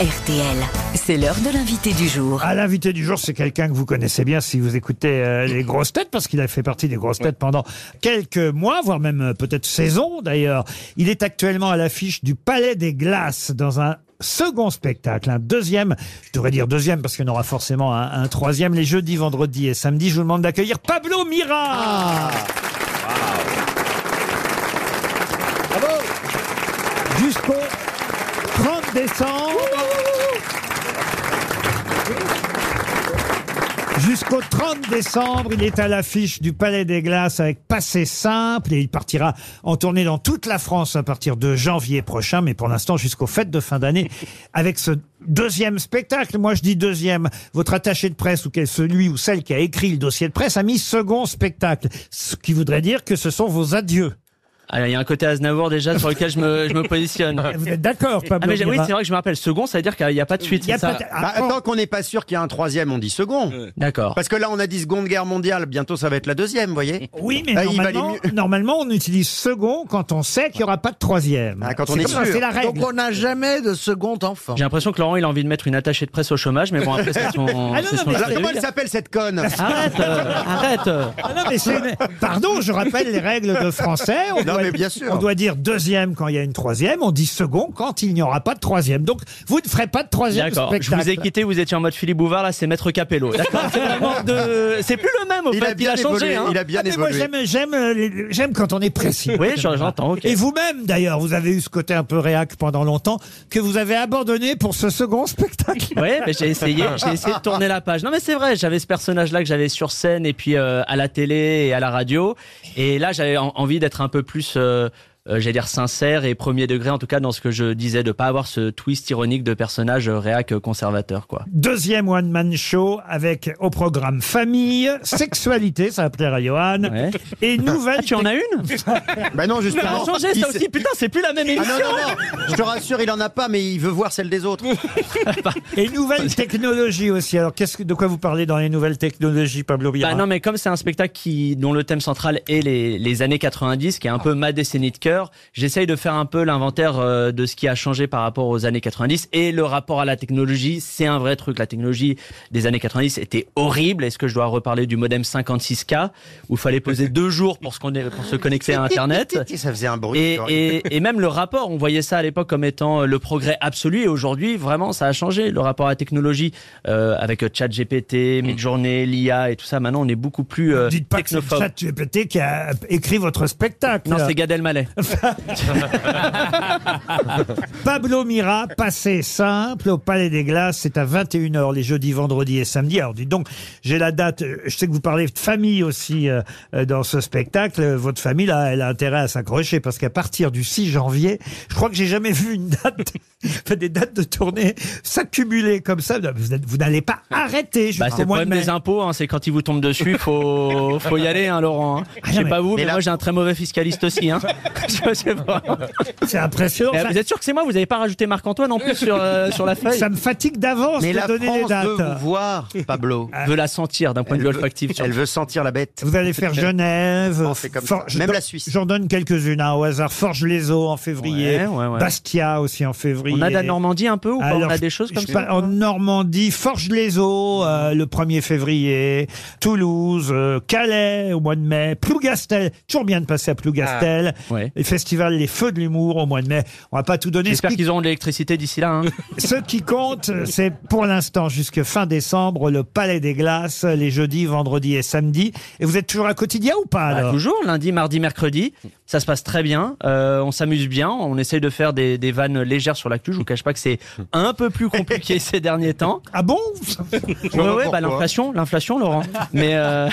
RTL, c'est l'heure de l'invité du jour. Ah, l'invité du jour, c'est quelqu'un que vous connaissez bien si vous écoutez euh, les grosses têtes, parce qu'il a fait partie des grosses têtes pendant quelques mois, voire même euh, peut-être saison d'ailleurs. Il est actuellement à l'affiche du Palais des Glaces dans un second spectacle, un deuxième, je devrais dire deuxième parce qu'il y en aura forcément un, un troisième, les jeudis, vendredis et samedis. Je vous demande d'accueillir Pablo Mira Jusqu'au 30 décembre Jusqu'au 30 décembre, il est à l'affiche du Palais des Glaces avec Passé Simple et il partira en tournée dans toute la France à partir de janvier prochain, mais pour l'instant jusqu'aux fêtes de fin d'année avec ce deuxième spectacle. Moi je dis deuxième, votre attaché de presse ou celui ou celle qui a écrit le dossier de presse a mis second spectacle, ce qui voudrait dire que ce sont vos adieux. Ah, il y a un côté Aznavour déjà sur lequel je me, je me positionne. Vous êtes d'accord, Pablo Ah mais j'ai- oui, Mira c'est vrai que je me rappelle second, ça veut dire qu'il n'y a pas de suite. Il y a c'est ça pas de- Bah, Ah, tant qu'on n'est pas sûr qu'il y a un troisième, on dit second. D'accord. Parce que là, on a dit Seconde Guerre mondiale, bientôt ça va être la deuxième, vous voyez Oui, mais Ah, il valait normalement, mieux. normalement, on utilise second quand on sait qu'il n'y aura pas de troisième. Ah, quand on C'est est comme ça, sûr. C'est la règle. Donc on n'a jamais de second enfant. J'ai l'impression que Laurent il a envie de mettre une attachée de presse au chômage, mais bon après c'est son. Ah non, c'est non, son mais Alors, de Comment vie. elle s'appelle cette conne Arrête, euh, arrête. euh. Ah non, mais c'est Pardon, je rappelle les règles de français. On Non, doit, mais bien sûr. On doit dire deuxième quand il y a une troisième. On dit second quand il n'y aura pas de troisième. Donc, vous ne ferez pas de troisième D'accord. Je spectacle. vous ai quitté, vous étiez en mode Philippe Bouvard, là c'est Maître Capello. D'accord. C'est vraiment de. C'est plus le même au Il fait. a bien il a changé. évolué. hein. Il a bien Ah, mais moi, évolué. j'aime, euh, j'aime quand on est précis. Oui, j'en- j'entends. Et vous-même, d'ailleurs, vous avez eu ce côté un peu réac pendant longtemps que vous avez abandonné pour ce second spectacle. Oui, mais j'ai essayé, j'ai essayé de tourner la page. Non, mais c'est vrai, j'avais ce personnage-là que j'avais sur scène et puis euh, à la télé et à la radio. Et là, j'avais en- envie d'être un peu plus, euh, euh, j'allais dire sincère et premier degré, en tout cas dans ce que je disais, de pas avoir ce twist ironique de personnage euh, réac euh, conservateur, quoi. Deuxième one-man show avec au programme famille, sexualité, ça va plaire à Johan, Ouais. et nouvelle. Ah, tu en as une? Bah non, justement. a changé ça aussi. Putain, c'est plus la même Ah émission. non, non, non. Je te rassure, il en a pas, mais il veut voir celle des autres. Et nouvelles technologies aussi. Alors, qu'est-ce que, de quoi vous parlez dans les nouvelles technologies, Pablo Bira Bah non, mais comme c'est un spectacle qui, dont le thème central est les, les années 90, qui est un peu ma décennie de cœur, j'essaye de faire un peu l'inventaire euh, de ce qui a changé par rapport aux années 90 et le rapport à la technologie, c'est un vrai truc. La technologie des années 90 était horrible. Est-ce que je dois reparler du modem 56K où il fallait poser deux jours pour se, conne- pour se connecter à Internet Ça faisait un bruit. et, et, et même le rapport, on voyait ça à l'époque comme étant euh, le progrès absolu. Et aujourd'hui, vraiment, ça a changé. Le rapport à la technologie euh, avec euh, ChatGPT, Midjourney, l'IA et tout ça. Maintenant, on est beaucoup plus euh, Dites pas que c'est technophobe. ChatGPT qui a écrit votre spectacle. Non, c'est Gad Elmaleh. Pablo Mira, passé simple au Palais des Glaces, c'est à 21h les jeudis, vendredis et samedis. Alors dites donc, j'ai la date, euh, je sais que vous parlez de famille aussi euh, euh, dans ce spectacle. Votre famille, là, elle a intérêt à s'accrocher parce qu'à partir du 6 janvier, je crois que j'ai jamais vu une date, enfin, des dates de tournée s'accumuler comme ça. Vous, êtes- vous n'allez pas arrêter Bah, jusqu'au c'est le mois de problème mai. des impôts, hein, c'est quand ils vous tombent dessus, faut, faut y aller, hein, Laurent. hein. Je sais mais- pas vous, mais, mais là- moi j'ai un très mauvais fiscaliste aussi. Hein. je sais pas. C'est impressionnant. Mais Ça- vous êtes sûr que c'est moi Vous n'avez pas rajouté Marc-Antoine en plus sur, euh, sur la feuille ça me fatigue d'avance Mais de la donner les France dates. veut vous voir, Pablo. Je veux la sentir d'un point de vue olfactif. Elle veut sentir la bête. Vous allez faire Genève, On fait comme For- ça. Même la Suisse. J'en donne quelques-unes hein, au hasard. Forge-les-Eaux en février, Ouais, ouais, ouais. Bastia aussi en février. On a de la Normandie un peu ou pas On a des choses comme je ça En Normandie, Forge-les-Eaux euh, le 1er février, Toulouse, euh, Calais au mois de mai, Plougastel, toujours bien de passer à Plougastel, Ouais. Les festivals Les Feux de l'Humour au mois de mai. On va pas tout donner. J'espère qui, qu'ils auront de l'électricité d'ici là. Hein. ce qui compte, c'est pour l'instant jusque fin décembre le Palais des Glaces, les jeudis, vendredis et samedis. Et vous êtes toujours à quotidien ou pas Bah, alors? toujours, lundi, mardi, mercredi. Ça se passe très bien. Euh, on s'amuse bien. On essaye de faire des, des vannes légères sur l'actu. Je vous cache pas que c'est un peu plus compliqué ces derniers temps. Ah bon? Ouais, ouais, bah, l'inflation, l'inflation, Laurent. Mais euh,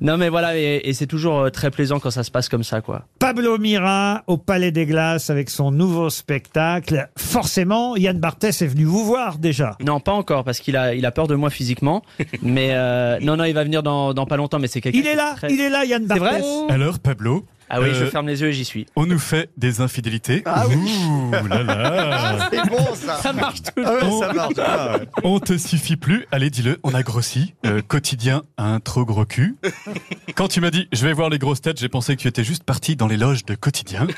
non, mais voilà, et, et c'est toujours euh, très plaisant quand ça se passe comme ça, quoi. Pablo Mira au Palais des Glaces avec son nouveau spectacle. Forcément, Yann Barthès est venu vous voir déjà. Non, pas encore, parce qu'il a, il a peur de moi physiquement. Mais euh, non, non, il va venir dans, dans pas longtemps. Mais c'est quelqu'un. Il est là, très- il est là, Yann C'est vrai Barthès. Alors, Pablo Ah oui, je Euh, ferme les yeux et j'y suis. On nous fait des infidélités. Ah oui. Ouh là là. C'est bon ça. Ça marche tout. Ah ouais, On- ça marche. Ah ouais. On te suffit plus. Allez, dis-le, on a grossi. Euh, quotidien, un trop gros cul. Quand tu m'as dit, je vais voir les grosses têtes, j'ai pensé que tu étais juste parti dans les loges de quotidien.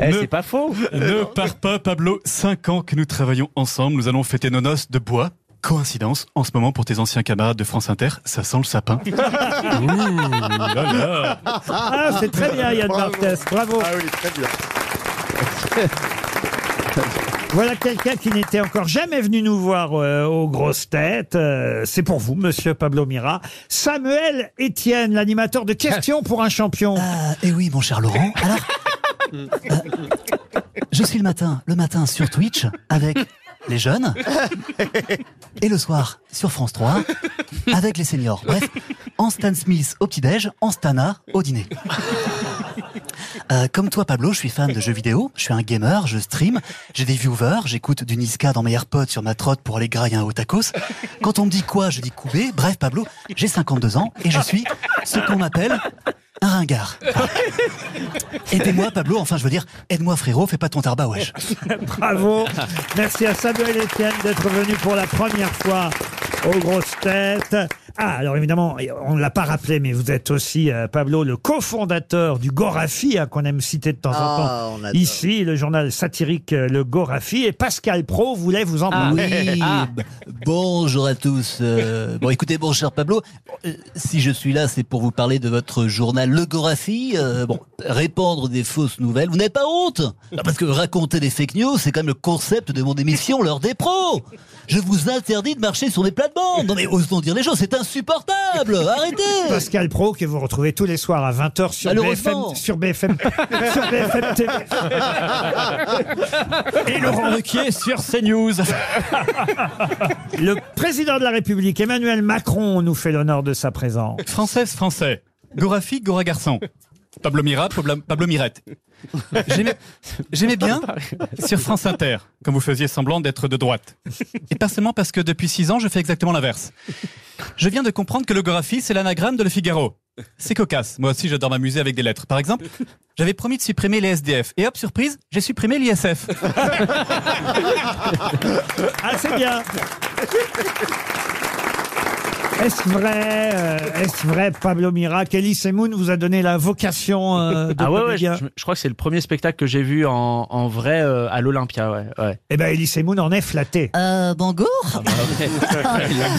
Eh, c'est pas faux. Ne pars pas, Pablo. Cinq ans que nous travaillons ensemble. Nous allons fêter nos noces de bois. Coïncidence, en ce moment pour tes anciens camarades de France Inter, ça sent le sapin. Ouh là là. Ah, c'est très bien, Yann Barthès. Bravo. Ah oui, très bien. Voilà quelqu'un qui n'était encore jamais venu nous voir euh, aux grosses têtes. Euh, c'est pour vous, monsieur Pablo Mira. Samuel Etienne, l'animateur de questions pour un champion. Ah, eh oui, mon cher Laurent. Alors, euh, je suis le matin, le matin sur Twitch avec les jeunes et le soir sur France 3 avec les seniors. Bref, en Stan Smith au petit-déj, en Stana au dîner. Euh, comme toi, Pablo, je suis fan de jeux vidéo, je suis un gamer, je stream, j'ai des viewers, j'écoute du Niska dans mes AirPods sur ma trotte pour aller grailler un haut tacos. Quand on me dit quoi, je dis coubé. Bref, Pablo, j'ai 52 ans et je suis ce qu'on appelle un ringard. Aidez-moi, Pablo, enfin, je veux dire, aide-moi, frérot, fais pas ton tarbat, wesh. Bravo. Merci à Samuel Etienne d'être venu pour la première fois aux grosses têtes. Ah, alors évidemment, on ne l'a pas rappelé, mais vous êtes aussi, euh, Pablo, le cofondateur du Gorafi, hein, qu'on aime citer de temps Ah, en temps. on adore. Ici, le journal satirique euh, Le Gorafi. Et Pascal Pro voulait vous en Ah, parler. Oui, Ah. b- bonjour à tous. Euh, bon, écoutez, bon cher Pablo, euh, si je suis là, c'est pour vous parler de votre journal Le Gorafi. Euh, bon, répandre des fausses nouvelles, vous n'avez pas honte? Non, Parce que raconter des fake news, c'est quand même le concept de mon émission, l'heure des pros. Je vous interdis de marcher sur des plates-bandes. Non mais osons dire les choses, c'est insupportable. Arrêtez. Pascal Pro, que vous retrouvez tous les soirs à 20h sur BFM, Malheureusement. sur BFM, sur BFM TV. Et Laurent Ruquier sur CNews. Le président de la République, Emmanuel Macron, nous fait l'honneur de sa présence. Française, français. Gorafi, Gora garçon. Pablo Mira, Pablo, Mirette. J'aimais j'aimais bien sur France Inter, quand vous faisiez semblant d'être de droite. Et pas seulement parce que depuis six ans, je fais exactement l'inverse. Je viens de comprendre que le Gorafi, c'est l'anagramme de Le Figaro. C'est cocasse. Moi aussi, j'adore m'amuser avec des lettres. Par exemple, j'avais promis de supprimer les SDF. Et hop, surprise, j'ai supprimé l'ISF. Ah, c'est bien. Est-ce vrai, euh, est-ce vrai, Pablo Mira, qu'Elie Semoun vous a donné la vocation euh, de Ah ouais, ouais, je, crois que c'est le premier spectacle que j'ai vu en, en vrai euh, à l'Olympia, ouais. ouais. Eh ben, Elie Semoun en est flatté. Euh, bonjour.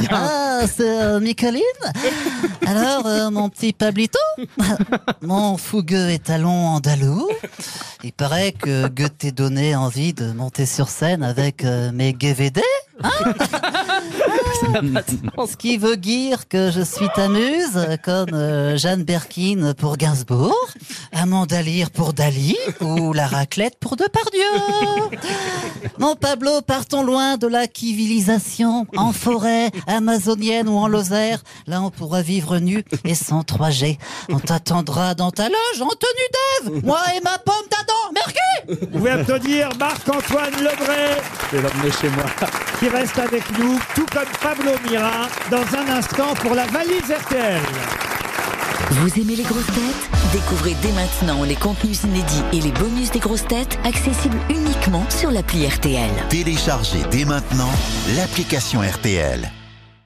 Ah, c'est euh, Micheline. Alors, euh, mon petit Pablito, mon fougueux étalon andalou, il paraît que Goethe t'ait donné envie de monter sur scène avec euh, mes GVD. Hein Ce qui veut dire que je suis ta muse, comme euh, Jeanne Berkin pour Gainsbourg, Amanda Lear pour Dali, ou la raclette pour Depardieu. Mon Pablo, partons loin de la civilisation, en forêt, amazonienne ou en Lozère. Là, on pourra vivre nu et sans 3G. On t'attendra dans ta loge en tenue d'Ève, moi et ma pomme d'Adam. Merci Vous pouvez applaudir Marc-Antoine Lebray, Je vais l'emmener chez moi. Qui reste avec nous, tout comme Pablo Mira, dans un instant pour la valise RTL. Vous aimez les grosses têtes? Découvrez dès maintenant les contenus inédits et les bonus des grosses têtes accessibles uniquement sur l'appli RTL. Téléchargez dès maintenant l'application RTL.